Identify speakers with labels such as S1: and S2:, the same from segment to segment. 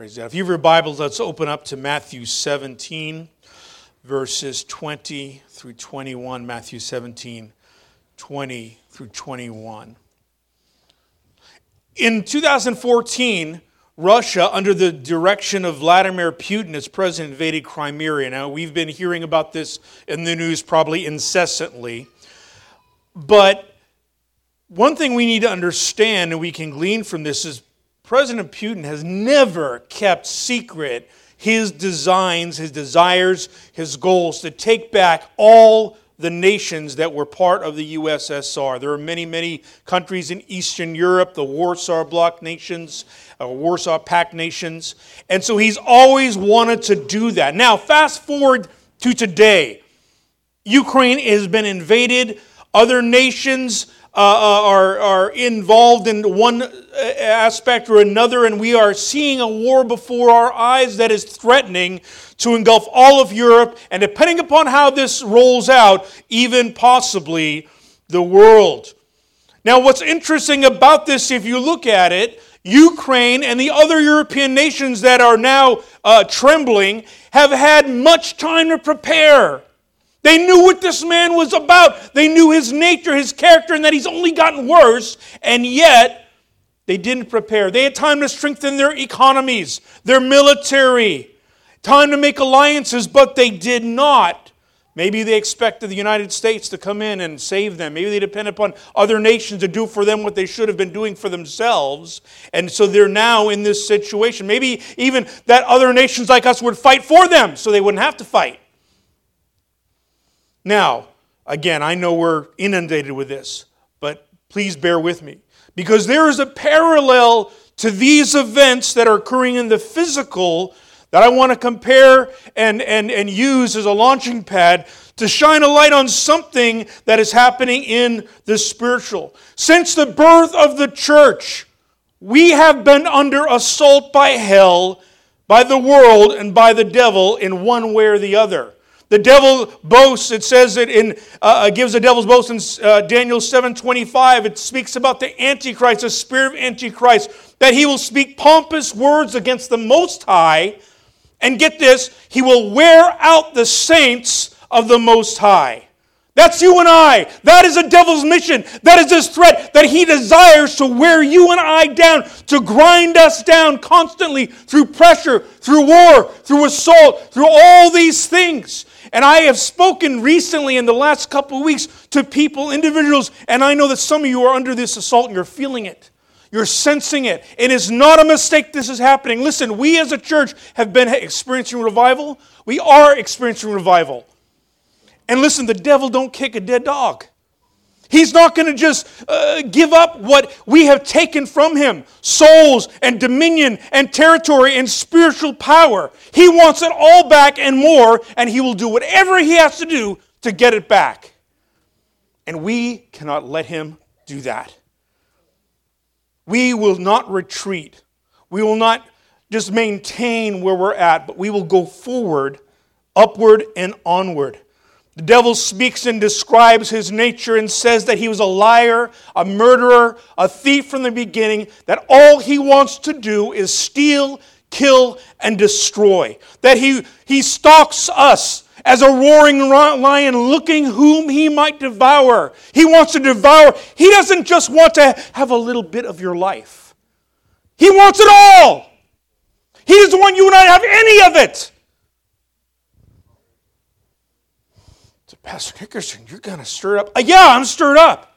S1: Praise God. If you have your Bibles, let's open up to Matthew 17, verses 20 through 21. Matthew 17, 20 through 21. In 2014, Russia, under the direction of Vladimir Putin as president, invaded Crimea. Now, we've been hearing about this in the news probably incessantly. But one thing we need to understand, and we can glean from this, is President Putin has never kept secret his designs, his desires, his goals to take back all the nations that were part of the USSR. There are many, many countries in Eastern Europe, the Warsaw Bloc nations, uh, Warsaw Pact nations. And so he's always wanted to do that. Now, fast forward to today. Ukraine has been invaded. Other nations uh, uh, are, are involved in one uh, aspect or another, and we are seeing a war before our eyes that is threatening to engulf all of Europe, and depending upon how this rolls out, even possibly the world. Now, what's interesting about this, if you look at it, Ukraine and the other European nations that are now uh, trembling have had much time to prepare. They knew what this man was about. They knew his nature, his character, and that he's only gotten worse. And yet, they didn't prepare. They had time to strengthen their economies, their military, time to make alliances, but they did not. Maybe they expected the United States to come in and save them. Maybe they depend upon other nations to do for them what they should have been doing for themselves. And so they're now in this situation. Maybe even that other nations like us would fight for them so they wouldn't have to fight. Now, again, I know we're inundated with this, but please bear with me. Because there is a parallel to these events that are occurring in the physical that I want to compare and, and, and use as a launching pad to shine a light on something that is happening in the spiritual. Since the birth of the church, we have been under assault by hell, by the world, and by the devil in one way or the other. The devil boasts, it says it in, uh, uh gives the devil's boast in uh, Daniel 7.25. It speaks about the Antichrist, the spirit of Antichrist, that he will speak pompous words against the Most High. And get this, he will wear out the saints of the Most High. That's you and I. That is the devil's mission. That is his threat that he desires to wear you and I down, to grind us down constantly through pressure, through war, through assault, through all these things. And I have spoken recently in the last couple of weeks to people, individuals, and I know that some of you are under this assault and you're feeling it. You're sensing it. It is not a mistake this is happening. Listen, we as a church have been experiencing revival. We are experiencing revival. And listen, the devil don't kick a dead dog. He's not going to just uh, give up what we have taken from him souls and dominion and territory and spiritual power. He wants it all back and more, and he will do whatever he has to do to get it back. And we cannot let him do that. We will not retreat. We will not just maintain where we're at, but we will go forward, upward, and onward. The devil speaks and describes his nature and says that he was a liar, a murderer, a thief from the beginning, that all he wants to do is steal, kill, and destroy. That he, he stalks us as a roaring lion looking whom he might devour. He wants to devour. He doesn't just want to have a little bit of your life, he wants it all. He doesn't want you and I to have any of it. Pastor Nickerson, you're going to stir up. Uh, yeah, I'm stirred up.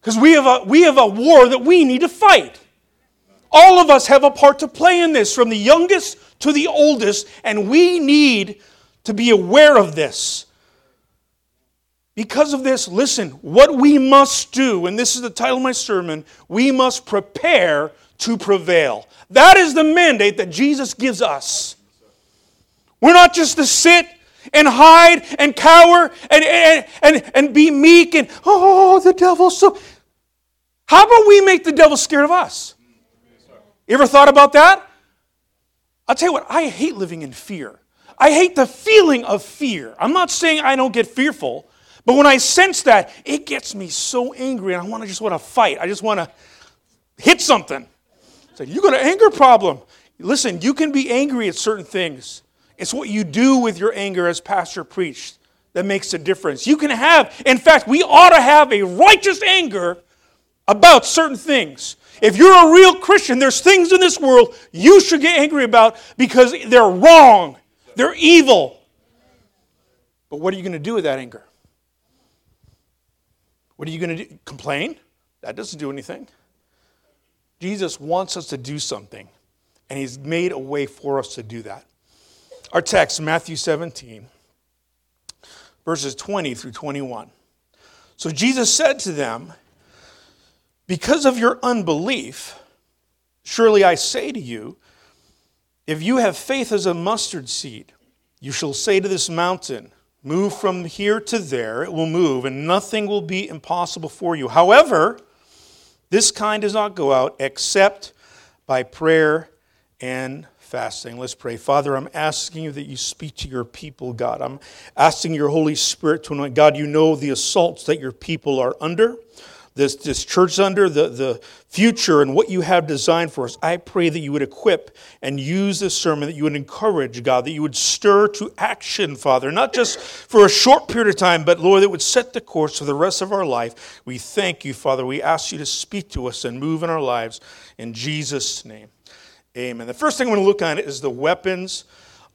S1: Because we, have a, we have a war that we need to fight. All of us have a part to play in this, from the youngest to the oldest, and we need to be aware of this. Because of this, listen, what we must do, and this is the title of my sermon, we must prepare to prevail. That is the mandate that Jesus gives us. We're not just to sit and hide and cower and, and, and, and be meek and, oh, the devil's so. How about we make the devil scared of us? You ever thought about that? I'll tell you what, I hate living in fear. I hate the feeling of fear. I'm not saying I don't get fearful, but when I sense that, it gets me so angry and I want to just want to fight. I just want to hit something. Say, you got an anger problem. Listen, you can be angry at certain things. It's what you do with your anger, as Pastor preached, that makes a difference. You can have, in fact, we ought to have a righteous anger about certain things. If you're a real Christian, there's things in this world you should get angry about because they're wrong, they're evil. But what are you going to do with that anger? What are you going to do? Complain? That doesn't do anything. Jesus wants us to do something, and He's made a way for us to do that. Our text, Matthew 17, verses 20 through 21. So Jesus said to them, Because of your unbelief, surely I say to you, if you have faith as a mustard seed, you shall say to this mountain, Move from here to there, it will move, and nothing will be impossible for you. However, this kind does not go out except by prayer and fasting. Let's pray. Father, I'm asking you that you speak to your people, God. I'm asking your Holy Spirit to anoint. God, you know the assaults that your people are under, this, this church under, the, the future, and what you have designed for us. I pray that you would equip and use this sermon, that you would encourage, God, that you would stir to action, Father, not just for a short period of time, but Lord, that would set the course for the rest of our life. We thank you, Father. We ask you to speak to us and move in our lives. In Jesus' name. Amen. The first thing I'm going to look at is the weapons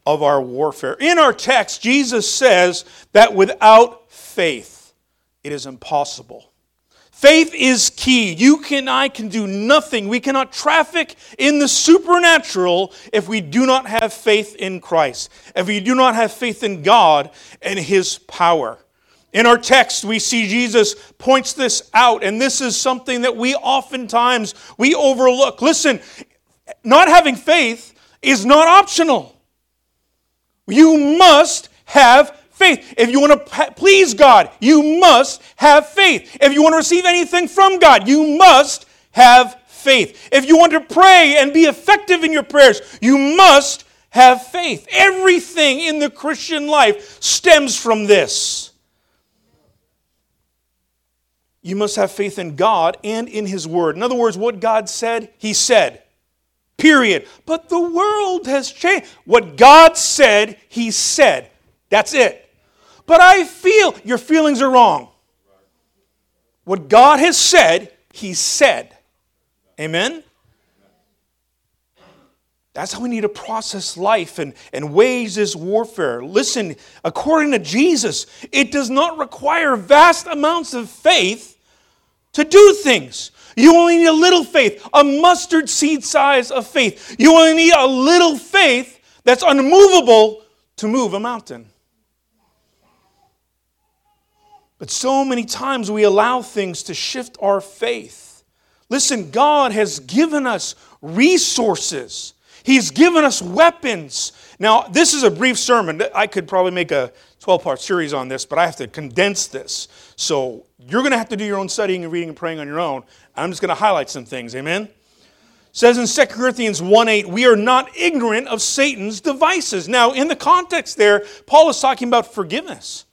S1: of our warfare. In our text, Jesus says that without faith, it is impossible. Faith is key. You and I can do nothing. We cannot traffic in the supernatural if we do not have faith in Christ, if we do not have faith in God and His power. In our text, we see Jesus points this out, and this is something that we oftentimes we overlook. Listen, not having faith is not optional. You must have faith. If you want to please God, you must have faith. If you want to receive anything from God, you must have faith. If you want to pray and be effective in your prayers, you must have faith. Everything in the Christian life stems from this. You must have faith in God and in His Word. In other words, what God said, He said. Period. But the world has changed. What God said, He said. That's it. But I feel, your feelings are wrong. What God has said, He said. Amen? That's how we need to process life and, and wage this warfare. Listen, according to Jesus, it does not require vast amounts of faith to do things. You only need a little faith, a mustard seed size of faith. You only need a little faith that's unmovable to move a mountain. But so many times we allow things to shift our faith. Listen, God has given us resources. He's given us weapons. Now, this is a brief sermon. I could probably make a 12 part series on this, but I have to condense this. So you're going to have to do your own studying and reading and praying on your own. I'm just going to highlight some things. Amen? It says in 2 Corinthians 1 8, we are not ignorant of Satan's devices. Now, in the context there, Paul is talking about forgiveness.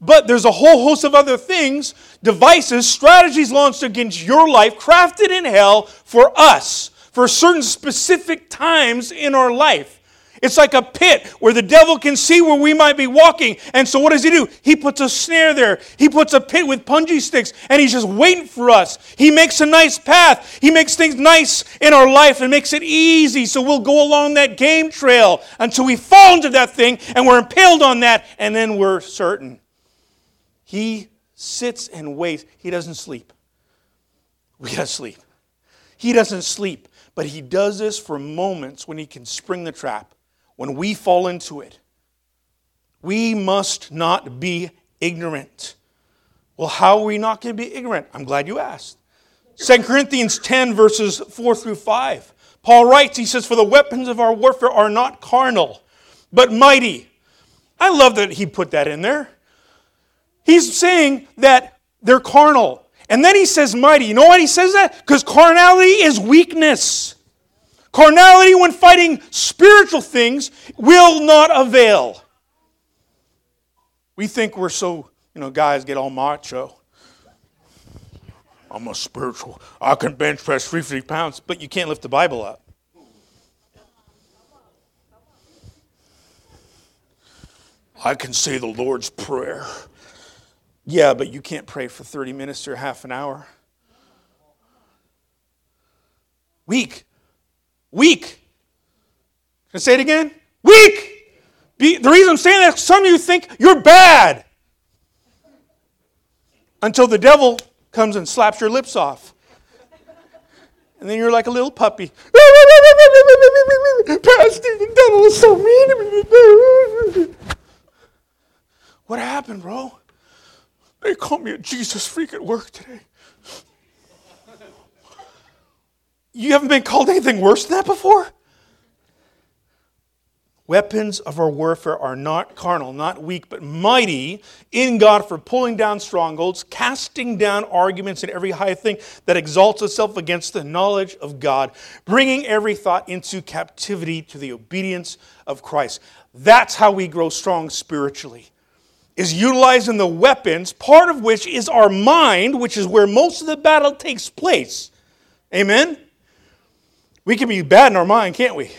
S1: But there's a whole host of other things, devices, strategies launched against your life, crafted in hell for us, for certain specific times in our life. It's like a pit where the devil can see where we might be walking. And so what does he do? He puts a snare there. He puts a pit with punji sticks and he's just waiting for us. He makes a nice path. He makes things nice in our life and makes it easy so we'll go along that game trail until we fall into that thing and we're impaled on that and then we're certain. He sits and waits. He doesn't sleep. We gotta sleep. He doesn't sleep, but he does this for moments when he can spring the trap when we fall into it. We must not be ignorant. Well, how are we not going to be ignorant? I'm glad you asked. 2 Corinthians 10, verses 4 through 5. Paul writes, he says, For the weapons of our warfare are not carnal, but mighty. I love that he put that in there. He's saying that they're carnal. And then he says mighty. You know why he says that? Because carnality is weakness. Carnality, when fighting spiritual things, will not avail. We think we're so, you know, guys get all macho. I'm a spiritual. I can bench press 350 pounds, but you can't lift the Bible up. I can say the Lord's Prayer. Yeah, but you can't pray for 30 minutes or half an hour. Weak. Weak. Can I say it again? Weak. Be, the reason I'm saying that, some of you think you're bad until the devil comes and slaps your lips off. And then you're like a little puppy. Pastor, the devil is so mean to me. What happened, bro? They called me a Jesus freak at work today. You haven't been called anything worse than that before? Weapons of our warfare are not carnal, not weak, but mighty in God for pulling down strongholds, casting down arguments and every high thing that exalts itself against the knowledge of God, bringing every thought into captivity to the obedience of Christ. That's how we grow strong spiritually. Is utilizing the weapons, part of which is our mind, which is where most of the battle takes place. Amen? We can be bad in our mind, can't we?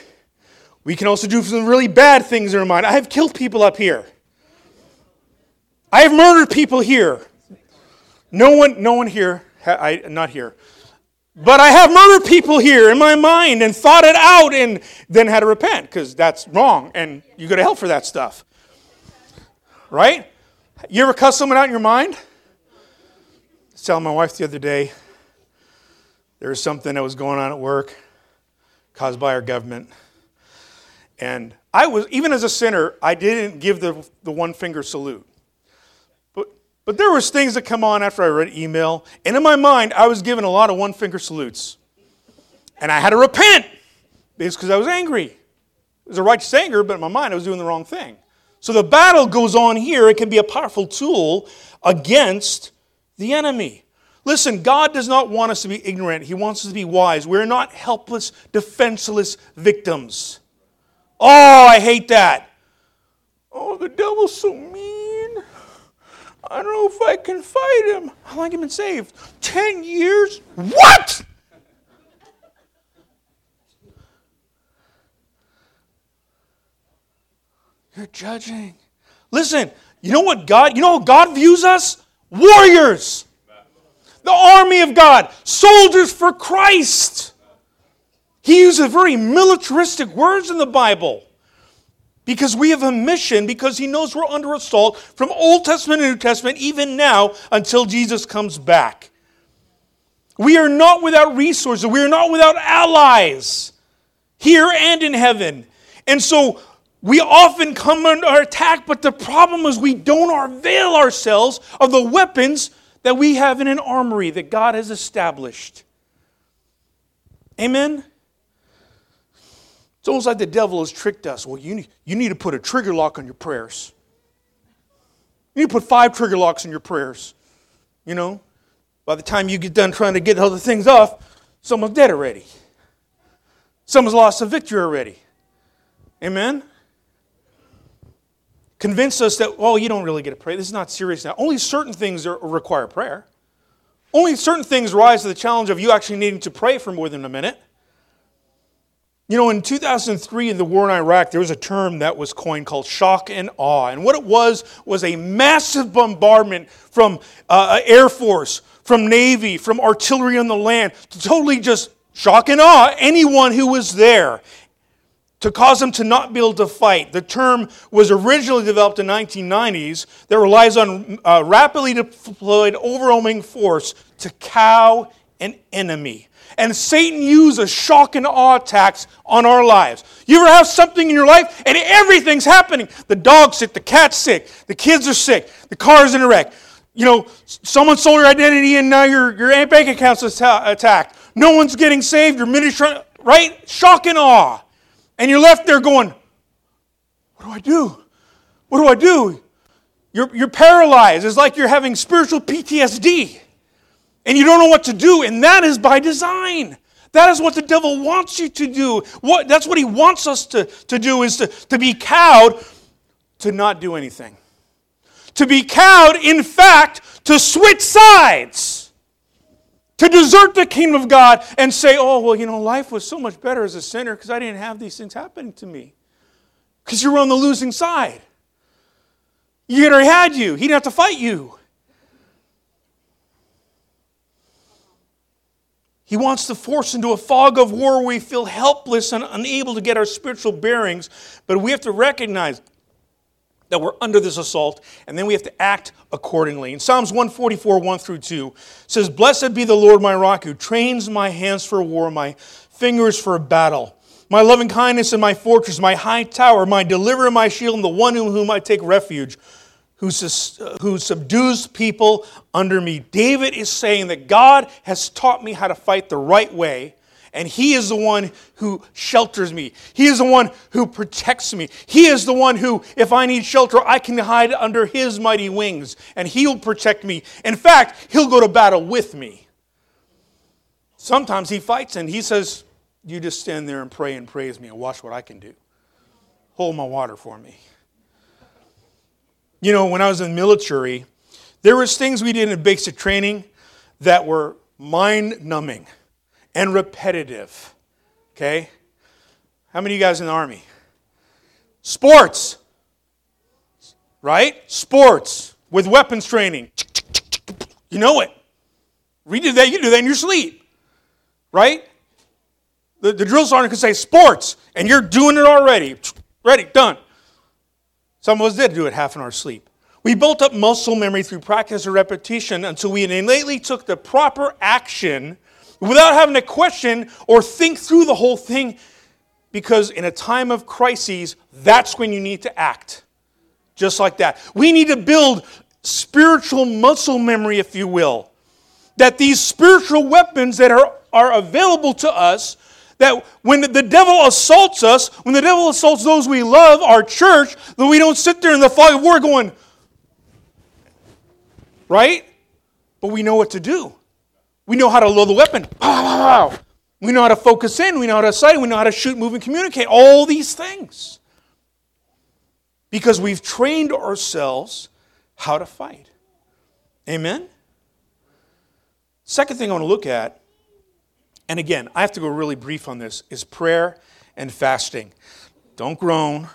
S1: We can also do some really bad things in our mind. I have killed people up here. I have murdered people here. No one, no one here, I, not here. But I have murdered people here in my mind and thought it out and then had to repent because that's wrong and you go to hell for that stuff. Right? You ever cuss someone out in your mind? I was telling my wife the other day there was something that was going on at work caused by our government. And I was, even as a sinner, I didn't give the, the one finger salute. But, but there was things that come on after I read email, and in my mind, I was giving a lot of one finger salutes. And I had to repent because I was angry. It was a righteous anger, but in my mind, I was doing the wrong thing. So the battle goes on here. It can be a powerful tool against the enemy. Listen, God does not want us to be ignorant. He wants us to be wise. We're not helpless, defenseless victims. Oh, I hate that. Oh, the devil's so mean. I don't know if I can fight him. How long have you been saved? Ten years? What? You're judging. Listen, you know what God, you know how God views us? Warriors. The army of God, soldiers for Christ. He uses very militaristic words in the Bible because we have a mission, because he knows we're under assault from Old Testament and New Testament, even now until Jesus comes back. We are not without resources, we are not without allies here and in heaven. And so we often come under attack, but the problem is we don't avail ourselves of the weapons that we have in an armory that God has established. Amen? It's almost like the devil has tricked us. Well, you need, you need to put a trigger lock on your prayers. You need to put five trigger locks in your prayers. You know, by the time you get done trying to get other things off, someone's dead already. Someone's lost a victory already. Amen? Convince us that, well, you don't really get to pray. This is not serious now. Only certain things are, require prayer. Only certain things rise to the challenge of you actually needing to pray for more than a minute. You know, in 2003, in the war in Iraq, there was a term that was coined called shock and awe. And what it was was a massive bombardment from uh, uh, Air Force, from Navy, from artillery on the land to totally just shock and awe anyone who was there to cause them to not be able to fight. The term was originally developed in 1990s that relies on uh, rapidly deployed overwhelming force to cow an enemy. And Satan uses shock and awe attacks on our lives. You ever have something in your life and everything's happening? The dog's sick, the cat's sick, the kids are sick, the car's in a wreck. You know, someone stole your identity and now your, your bank account's attacked. No one's getting saved, your ministry, right? Shock and awe. And you're left there going, What do I do? What do I do? You're, you're paralyzed. It's like you're having spiritual PTSD and you don't know what to do, and that is by design. That is what the devil wants you to do. What, that's what he wants us to, to do is to, to be cowed to not do anything. To be cowed, in fact, to switch sides. To desert the kingdom of God and say, oh, well, you know, life was so much better as a sinner because I didn't have these things happening to me. Because you were on the losing side. He already had you. He didn't have to fight you. He wants to force into a fog of war where we feel helpless and unable to get our spiritual bearings. But we have to recognize that we're under this assault, and then we have to act accordingly. In Psalms 144, 1 through 2, says, Blessed be the Lord my rock, who trains my hands for war, my fingers for battle. My loving kindness and my fortress, my high tower, my deliverer, my shield, and the one in whom I take refuge who, uh, who subdues people under me. David is saying that God has taught me how to fight the right way, and He is the one who shelters me. He is the one who protects me. He is the one who, if I need shelter, I can hide under His mighty wings, and He'll protect me. In fact, He'll go to battle with me. Sometimes He fights and He says, You just stand there and pray and praise me and watch what I can do. Hold my water for me. You know, when I was in the military, there was things we did in basic training that were mind-numbing and repetitive. Okay? How many of you guys in the army? Sports. Right? Sports with weapons training. You know it. We did that, you do that in your sleep. Right? The, the drill sergeant could say sports, and you're doing it already. Ready, done. Some of us did do it half in our sleep. We built up muscle memory through practice or repetition until we innately took the proper action without having to question or think through the whole thing. Because in a time of crises, that's when you need to act. Just like that. We need to build spiritual muscle memory, if you will. That these spiritual weapons that are, are available to us that when the devil assaults us, when the devil assaults those we love, our church, that we don't sit there in the fog of war going, right? But we know what to do. We know how to load the weapon. We know how to focus in. We know how to sight. We know how to shoot, move, and communicate. All these things. Because we've trained ourselves how to fight. Amen? Second thing I want to look at and again, I have to go really brief on this, is prayer and fasting. Don't groan.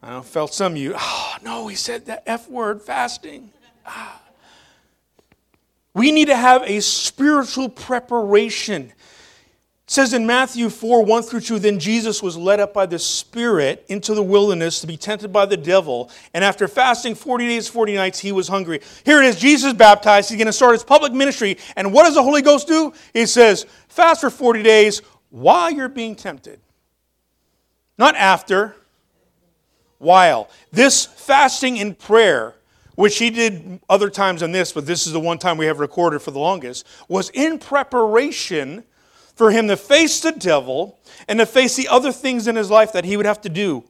S1: I felt some of you, oh, no, he said that F word, fasting. Ah. We need to have a spiritual preparation It says in Matthew 4 1 through 2, then Jesus was led up by the Spirit into the wilderness to be tempted by the devil. And after fasting 40 days, 40 nights, he was hungry. Here it is Jesus baptized. He's going to start his public ministry. And what does the Holy Ghost do? He says, fast for 40 days while you're being tempted. Not after, while. This fasting and prayer, which he did other times than this, but this is the one time we have recorded for the longest, was in preparation for him to face the devil and to face the other things in his life that he would have to do,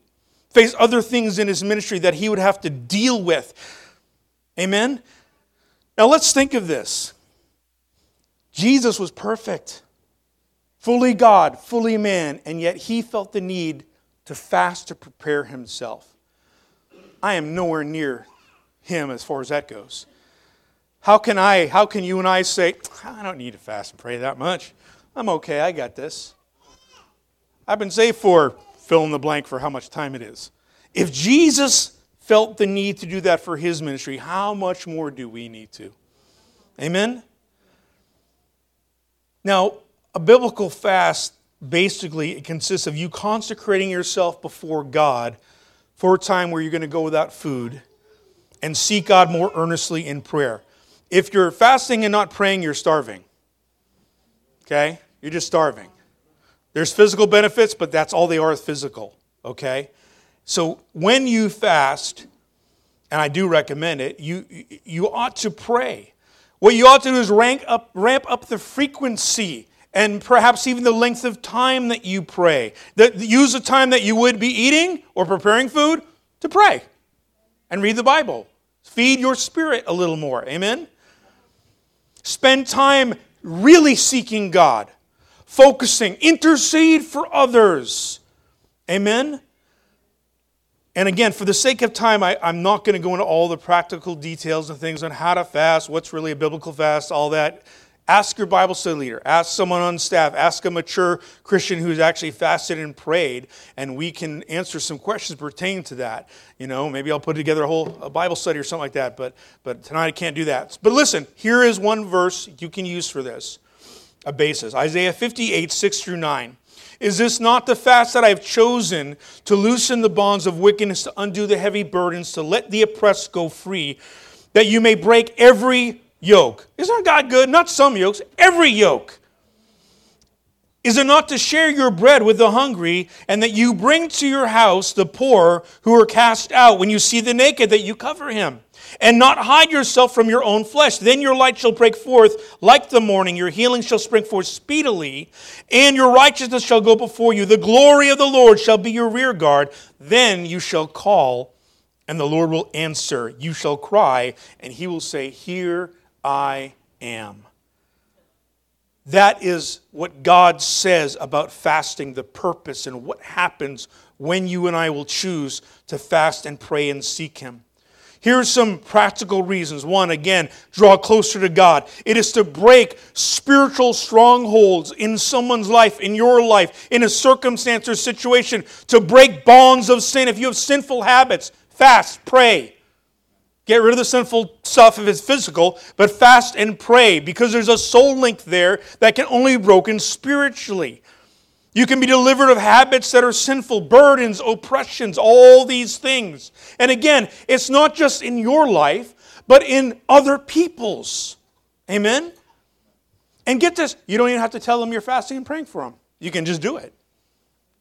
S1: face other things in his ministry that he would have to deal with. Amen? Now let's think of this Jesus was perfect, fully God, fully man, and yet he felt the need to fast to prepare himself. I am nowhere near him as far as that goes. How can I, how can you and I say, I don't need to fast and pray that much? I'm okay, I got this. I've been saved for fill in the blank for how much time it is. If Jesus felt the need to do that for his ministry, how much more do we need to? Amen? Now, a biblical fast basically it consists of you consecrating yourself before God for a time where you're going to go without food and seek God more earnestly in prayer. If you're fasting and not praying, you're starving. Okay? You're just starving. There's physical benefits, but that's all they are physical. Okay? So when you fast, and I do recommend it, you, you ought to pray. What you ought to do is rank up, ramp up the frequency and perhaps even the length of time that you pray. The, use the time that you would be eating or preparing food to pray and read the Bible. Feed your spirit a little more. Amen? Spend time really seeking God, focusing, intercede for others. Amen? And again, for the sake of time, I, am not going to go into all the practical details and things on how to fast, what's really a biblical fast, all that. Ask your Bible study leader, ask someone on staff, ask a mature Christian who's actually fasted and prayed, and we can answer some questions pertaining to that. You know, maybe I'll put together a whole a Bible study or something like that, but, but tonight I can't do that. But listen, here is one verse you can use for this a basis Isaiah 58, 6 through 9. Is this not the fast that I have chosen to loosen the bonds of wickedness, to undo the heavy burdens, to let the oppressed go free, that you may break every yoke. Isn't God good? Not some yokes, every yoke. Is it not to share your bread with the hungry, and that you bring to your house the poor who are cast out? When you see the naked, that you cover him, and not hide yourself from your own flesh. Then your light shall break forth like the morning, your healing shall spring forth speedily, and your righteousness shall go before you. The glory of the Lord shall be your rear guard. Then you shall call, and the Lord will answer. You shall cry, and he will say, Here I am. That is what God says about fasting, the purpose, and what happens when you and I will choose to fast and pray and seek Him. Here are some practical reasons. One, again, draw closer to God. It is to break spiritual strongholds in someone's life, in your life, in a circumstance or situation, to break bonds of sin. If you have sinful habits, fast, pray. Get rid of the sinful stuff if it's physical, but fast and pray because there's a soul link there that can only be broken spiritually. You can be delivered of habits that are sinful, burdens, oppressions, all these things. And again, it's not just in your life, but in other people's. Amen? And get this, you don't even have to tell them you're fasting and praying for them. You can just do it.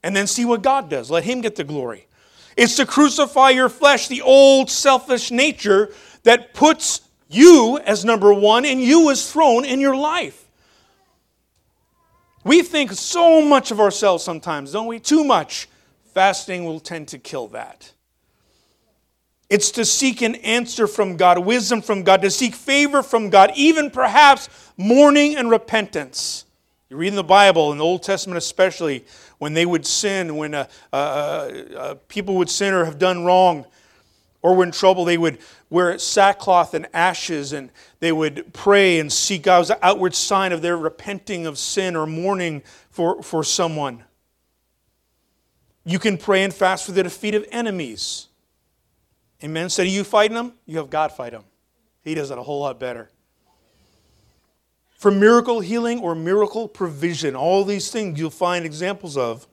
S1: And then see what God does. Let Him get the glory. It's to crucify your flesh, the old selfish nature that puts you as number one and you as throne in your life. We think so much of ourselves sometimes, don't we? Too much. Fasting will tend to kill that. It's to seek an answer from God, wisdom from God, to seek favor from God, even perhaps mourning and repentance. You read in the Bible, in the Old Testament especially, when they would sin, when uh, uh, uh, people would sin or have done wrong, or were in trouble, they would wear sackcloth and ashes, and they would pray and seek God as an outward sign of their repenting of sin or mourning for, for someone. You can pray and fast for the defeat of enemies. Amen. Instead of you fighting them, you have God fight them. He does it a whole lot better for miracle healing or miracle provision. All these things you'll find examples of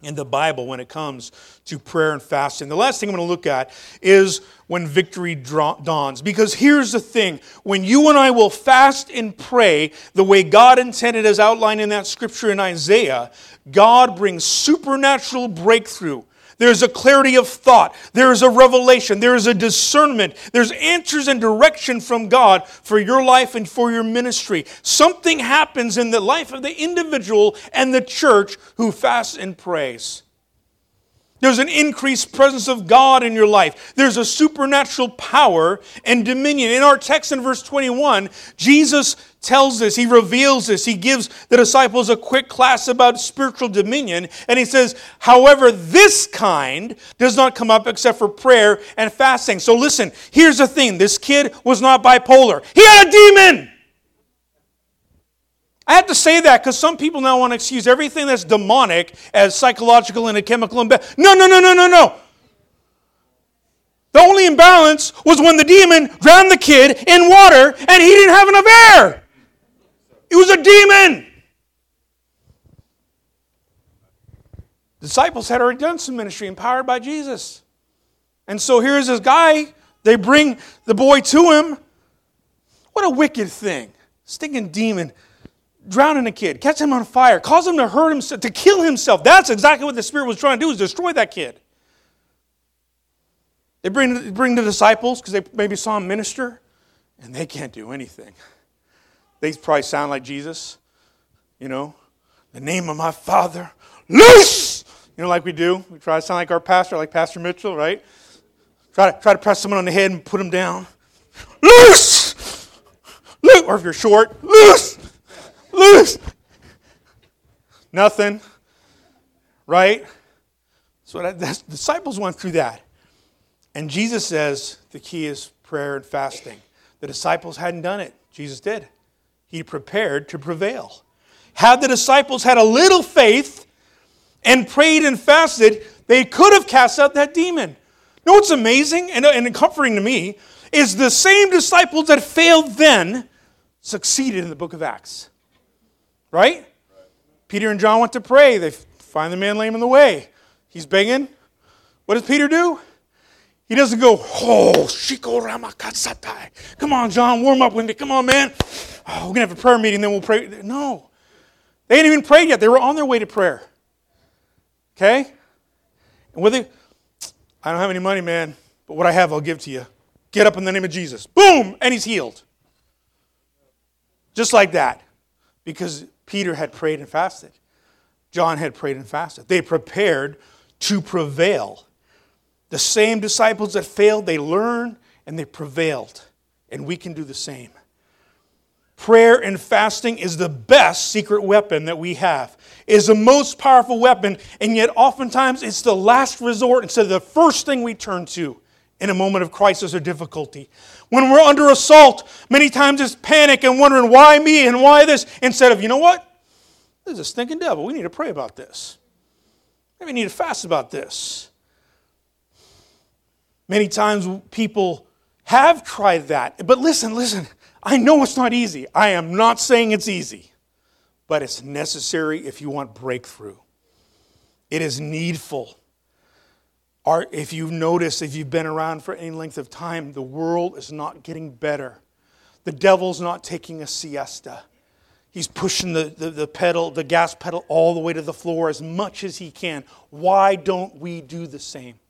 S1: in the Bible when it comes to prayer and fasting. The last thing I'm going to look at is when victory dawns. Because here's the thing when you and I will fast and pray the way God intended, as outlined in that scripture in Isaiah, God brings supernatural breakthrough there's a clarity of thought. There's a revelation. There's a discernment. There's answers and direction from God for your life and for your ministry. Something happens in the life of the individual and the church who fasts and prays. There's an increased presence of God in your life. There's a supernatural power and dominion. In our text in verse 21, Jesus tells this, he reveals this, he gives the disciples a quick class about spiritual dominion, and he says, however, this kind does not come up except for prayer and fasting. So listen, here's the thing this kid was not bipolar, he had a demon. I have to say that because some people now want to excuse everything that's demonic as psychological and a chemical imbalance. No, no, no, no, no, no. The only imbalance was when the demon drowned the kid in water and he didn't have enough air. It was a demon. Disciples had already done some ministry empowered by Jesus. And so here's this guy. They bring the boy to him. What a wicked thing. Stinking demon drowning a kid, catch him on fire, cause him to hurt himself, to kill himself. That's exactly what the Spirit was trying to do, is destroy that kid. They bring, bring the disciples because they maybe saw him minister, and they can't do anything. They probably sound like Jesus, you know, the name of my Father, loose! You know, like we do. We try to sound like our pastor, like Pastor Mitchell, right? Try to, try to press someone on the head and put them down. Loose! Loose! Or if you're short, loose! Loose. Nothing. Right? So the disciples went through that. And Jesus says the key is prayer and fasting. The disciples hadn't done it. Jesus did. He prepared to prevail. Had the disciples had a little faith and prayed and fasted, they could have cast out that demon. You know what's amazing and, and comforting to me is the same disciples that failed then succeeded in the book of Acts. Right? right? Peter and John went to pray. They find the man lame in the way. He's begging. What does Peter do? He doesn't go, oh, Shiko Ramakatsatai. Come on, John, warm up with me. Come on, man. Oh, we're going to have a prayer meeting, then we'll pray. No. They hadn't even prayed yet. They were on their way to prayer. Okay? And with it, I don't have any money, man, but what I have, I'll give to you. Get up in the name of Jesus. Boom! And he's healed. Just like that. Because Peter had prayed and fasted. John had prayed and fasted. They prepared to prevail. The same disciples that failed, they learned and they prevailed. And we can do the same. Prayer and fasting is the best secret weapon that we have. It is the most powerful weapon, and yet oftentimes it's the last resort instead of the first thing we turn to in a moment of crisis or difficulty. When we're under assault, many times it's panic and wondering why me and why this, instead of, you know what? This is a stinking devil. We need to pray about this. Maybe we need to fast about this. Many times people have tried that. But listen, listen, I know it's not easy. I am not saying it's easy, but it's necessary if you want breakthrough. It is needful. if you've noticed, if you've been around for any length of time, the world is not getting better. The devil's not taking a siesta. He's pushing the, the, the, pedal, the gas pedal, all the way to the floor as much as he can. Why don't we do the same?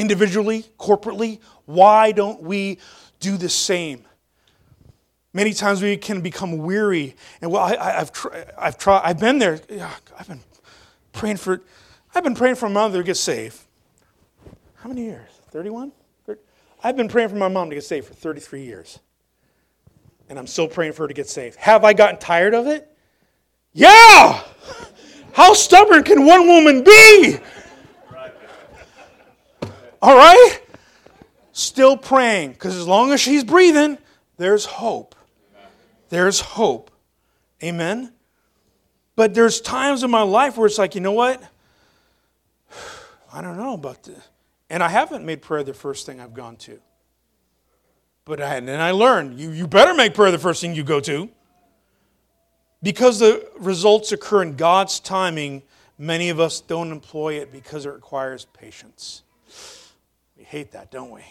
S1: Individually, corporately. Why don't we do the same? Many times we can become weary. And well, I, have I've tried, I've been there. I've been praying for, I've been praying for my mother to get saved. How many years? 31? I've been praying for my mom to get saved for 33 years. And I'm still praying for her to get saved. Have I gotten tired of it? Yeah! How stubborn can one woman be? All right? Still praying, because as long as she's breathing, there's hope. There's hope. Amen? But there's times in my life where it's like, you know what? I don't know about this. And I haven't made prayer the first thing I've gone to. But I, and I learned, you, you better make prayer the first thing you go to. Because the results occur in God's timing, many of us don't employ it because it requires patience hate that, don't we?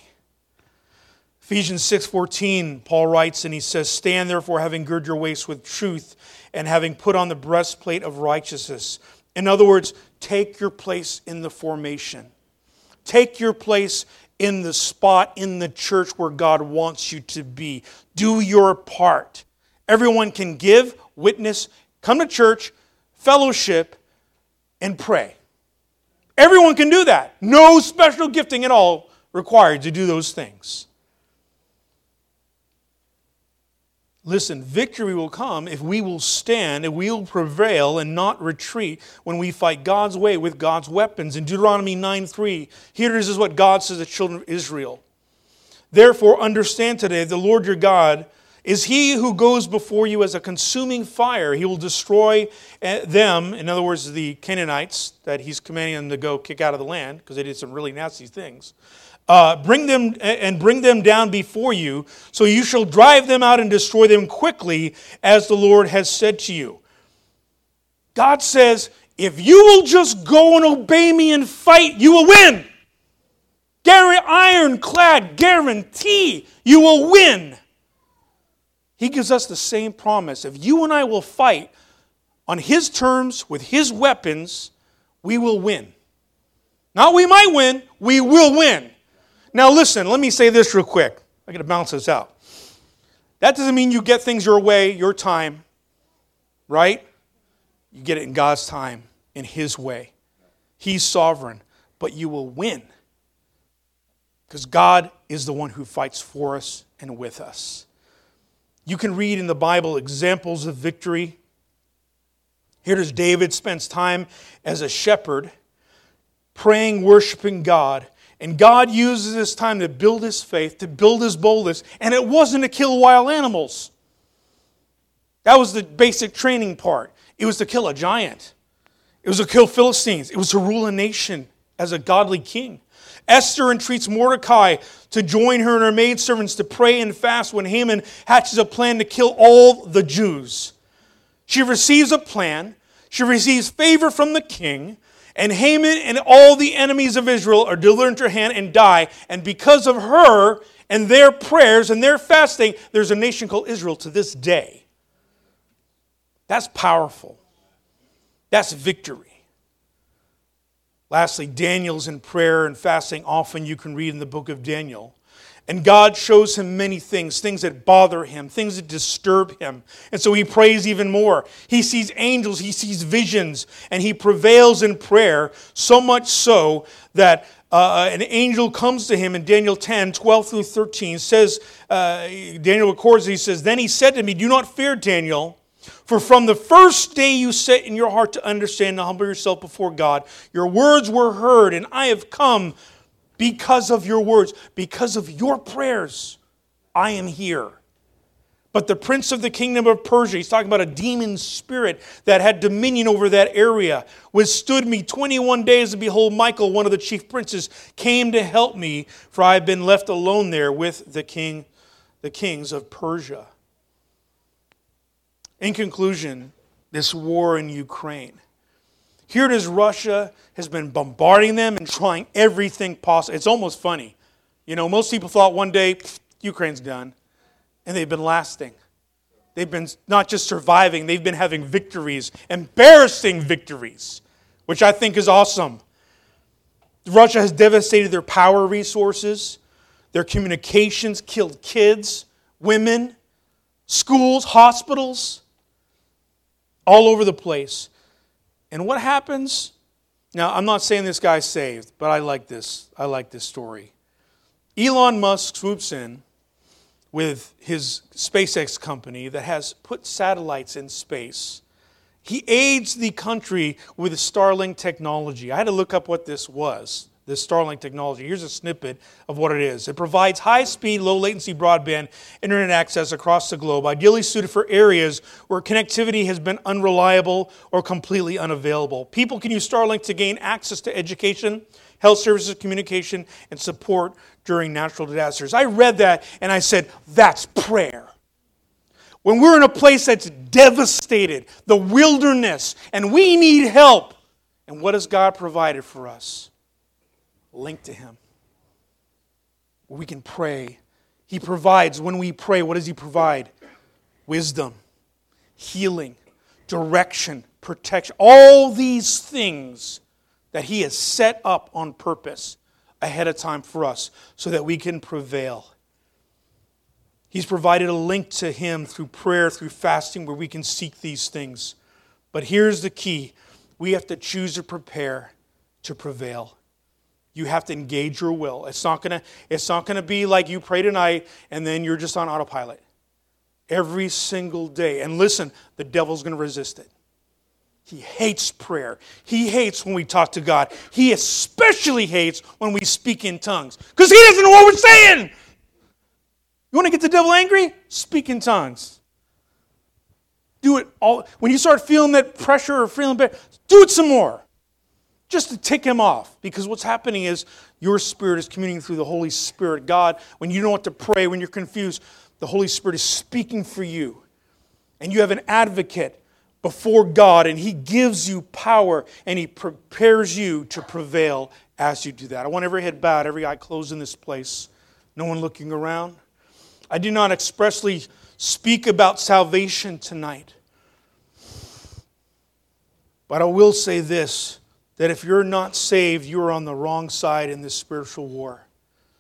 S1: Ephesians 6:14, Paul writes and he says, "Stand therefore having girded your waist with truth and having put on the breastplate of righteousness." In other words, take your place in the formation. Take your place in the spot in the church where God wants you to be. Do your part. Everyone can give, witness, come to church, fellowship, and pray. Everyone can do that. No special gifting at all required to do those things. Listen, victory will come if we will stand and we will prevail and not retreat when we fight God's way with God's weapons. In Deuteronomy 9 3, here is what God says to the children of Israel. Therefore, understand today the Lord your God is he who goes before you as a consuming fire. He will destroy eh, them, in other words, the Canaanites that he's commanding them to go kick out of the land because they did some really nasty things uh, bring them and bring them down before you. So you shall drive them out and destroy them quickly, as the Lord has said to you. God says, if you will just go and obey me and fight, you will win. Guarantee, ironclad guarantee you will win. He gives us the same promise. If you and I will fight on His terms with His weapons, we will win. Not we might win, we will win. Now, listen, let me say this real quick. I got to bounce this out. That doesn't mean you get things your way, your time, right? You get it in God's time, in His way. He's sovereign, but you will win because God is the one who fights for us and with us. You can read in the Bible examples of victory. Here does David spends time as a shepherd, praying, worshiping God, and God uses this time to build his faith, to build his boldness. And it wasn't to kill wild animals. That was the basic training part. It was to kill a giant, it was to kill Philistines, it was to rule a nation as a godly king. Esther entreats Mordecai to join her and her maidservants to pray and fast when Haman hatches a plan to kill all the Jews. She receives a plan, she receives favor from the king, and Haman and all the enemies of Israel are delivered into her hand and die. And because of her and their prayers and their fasting, there's a nation called Israel to this day. That's powerful. That's victory. Lastly, Daniel's in prayer and fasting. Often you can read in the book of Daniel. And God shows him many things, things that bother him, things that disturb him. And so he prays even more. He sees angels, he sees visions, and he prevails in prayer, so much so that uh, an angel comes to him in Daniel 10, 12 through 13, says, uh, Daniel records, he says, Then he said to me, Do not fear, Daniel. For from the first day you set in your heart to understand and humble yourself before God, your words were heard, and I have come because of your words, because of your prayers. I am here. But the prince of the kingdom of Persia, he's talking about a demon spirit that had dominion over that area, withstood me 21 days, and behold, Michael, one of the chief princes, came to help me, for I had been left alone there with the king, the kings of Persia. In conclusion, this war in Ukraine. Here it is, Russia has been bombarding them and trying everything possible. It's almost funny. You know, most people thought one day, Ukraine's done, and they've been lasting. They've been not just surviving, they've been having victories, embarrassing victories, which I think is awesome. Russia has devastated their power resources, their communications, killed kids, women, schools, hospitals all over the place. And what happens? Now, I'm not saying this guy's saved, but I like this. I like this story. Elon Musk swoops in with his SpaceX company that has put satellites in space. He aids the country with Starlink technology. I had to look up what this was this Starlink technology. Here's a snippet of what it is. It provides high speed, low latency broadband internet access across the globe, ideally suited for areas where connectivity has been unreliable or completely unavailable. People can use Starlink to gain access to education, health services, communication, and support during natural disasters. I read that and I said, that's prayer. When we're in a place that's devastated, the wilderness, and we need help, and what has God provided for us? Linked to Him. We can pray. He provides, when we pray, what does He provide? Wisdom, healing, direction, protection. All these things that He has set up on purpose ahead of time for us so that we can prevail. He's provided a link to Him through prayer, through fasting, where we can seek these things. But here's the key we have to choose to prepare to prevail. You have to engage your will. It's not gonna, it's not gonna be like you pray tonight and then you're just on autopilot. Every single day. And listen, the devil's gonna resist it. He hates prayer. He hates when we talk to God. He especially hates when we speak in tongues. Because he doesn't know what we're saying. You want to get the devil angry? Speak in tongues. Do it all. When you start feeling that pressure or feeling bad, do it some more just to tick him off. Because what's happening is your spirit is communicating through the Holy Spirit. God, when you don't know what to pray, when you're confused, the Holy Spirit is speaking for you. And you have an advocate before God, and He gives you power and He prepares you to prevail as you do that. I want every head bowed, every eye closed in this place, no one looking around. I do not expressly speak about salvation tonight. But I will say this that if you're not saved, you're on the wrong side in this spiritual war.